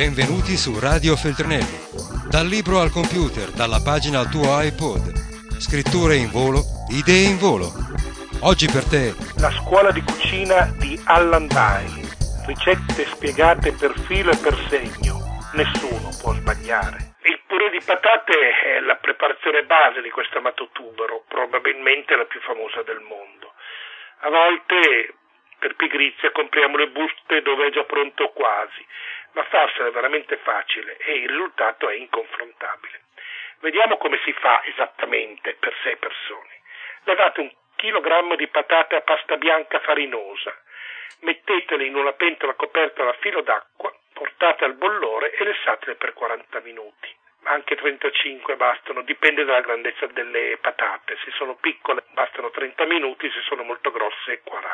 Benvenuti su Radio Feltrinelli. Dal libro al computer, dalla pagina al tuo iPod. Scritture in volo, idee in volo. Oggi per te La scuola di cucina di Allan Dye. Ricette spiegate per filo e per segno. Nessuno può sbagliare. Il purè di patate è la preparazione base di questo amato tubero, probabilmente la più famosa del mondo. A volte per pigrizia compriamo le buste dove è già pronto quasi, ma farsela è veramente facile e il risultato è inconfrontabile. Vediamo come si fa esattamente per sei persone. Levate un chilogrammo di patate a pasta bianca farinosa, mettetele in una pentola coperta da filo d'acqua, portate al bollore e lessatele per 40 minuti. Anche 35 bastano, dipende dalla grandezza delle patate. Se sono piccole bastano 30 minuti, se sono molto grosse 40.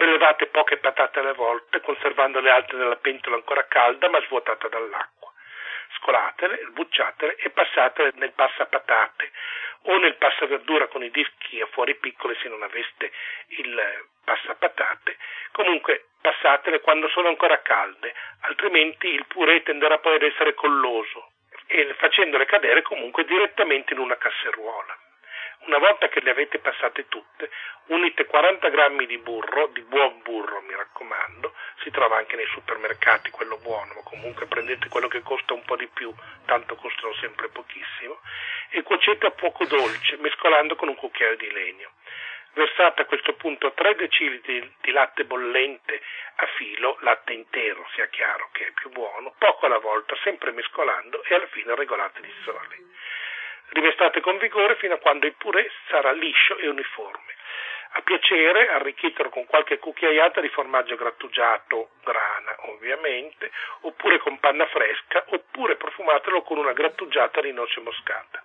Prelevate poche patate alla volta, conservando le altre nella pentola ancora calda ma svuotata dall'acqua. Scolatele, sbucciatele e passatele nel passapatate o nel passaverdura con i dischi a fuori piccoli se non aveste il passapatate. Comunque passatele quando sono ancora calde, altrimenti il purè tenderà poi ad essere colloso e facendole cadere comunque direttamente in una casseruola. Una volta che le avete passate tutte, unite 40 grammi di burro, di buon burro mi raccomando, si trova anche nei supermercati quello buono, ma comunque prendete quello che costa un po' di più, tanto costano sempre pochissimo, e cuocete a fuoco dolce, mescolando con un cucchiaio di legno. Versate a questo punto 3 decilitri di latte bollente a filo, latte intero, sia chiaro che è più buono, poco alla volta, sempre mescolando e alla fine regolate di sale. Rimestate con vigore fino a quando il purè sarà liscio e uniforme. A piacere arricchitelo con qualche cucchiaiata di formaggio grattugiato, grana ovviamente, oppure con panna fresca, oppure profumatelo con una grattugiata di noce moscata.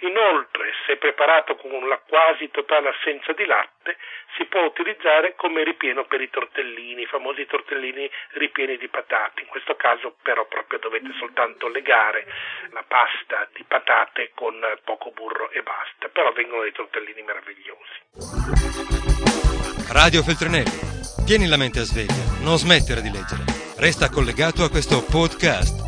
Inoltre, se preparato con la quasi totale assenza di latte, si può utilizzare come ripieno per i tortellini, i famosi tortellini ripieni di patate. In questo caso però proprio dovete soltanto legare la pasta di patate con poco burro e basta, però vengono dei tortellini meravigliosi. Radio Feltrinelli. Tieni la mente a sveglia, non smettere di leggere. Resta collegato a questo podcast.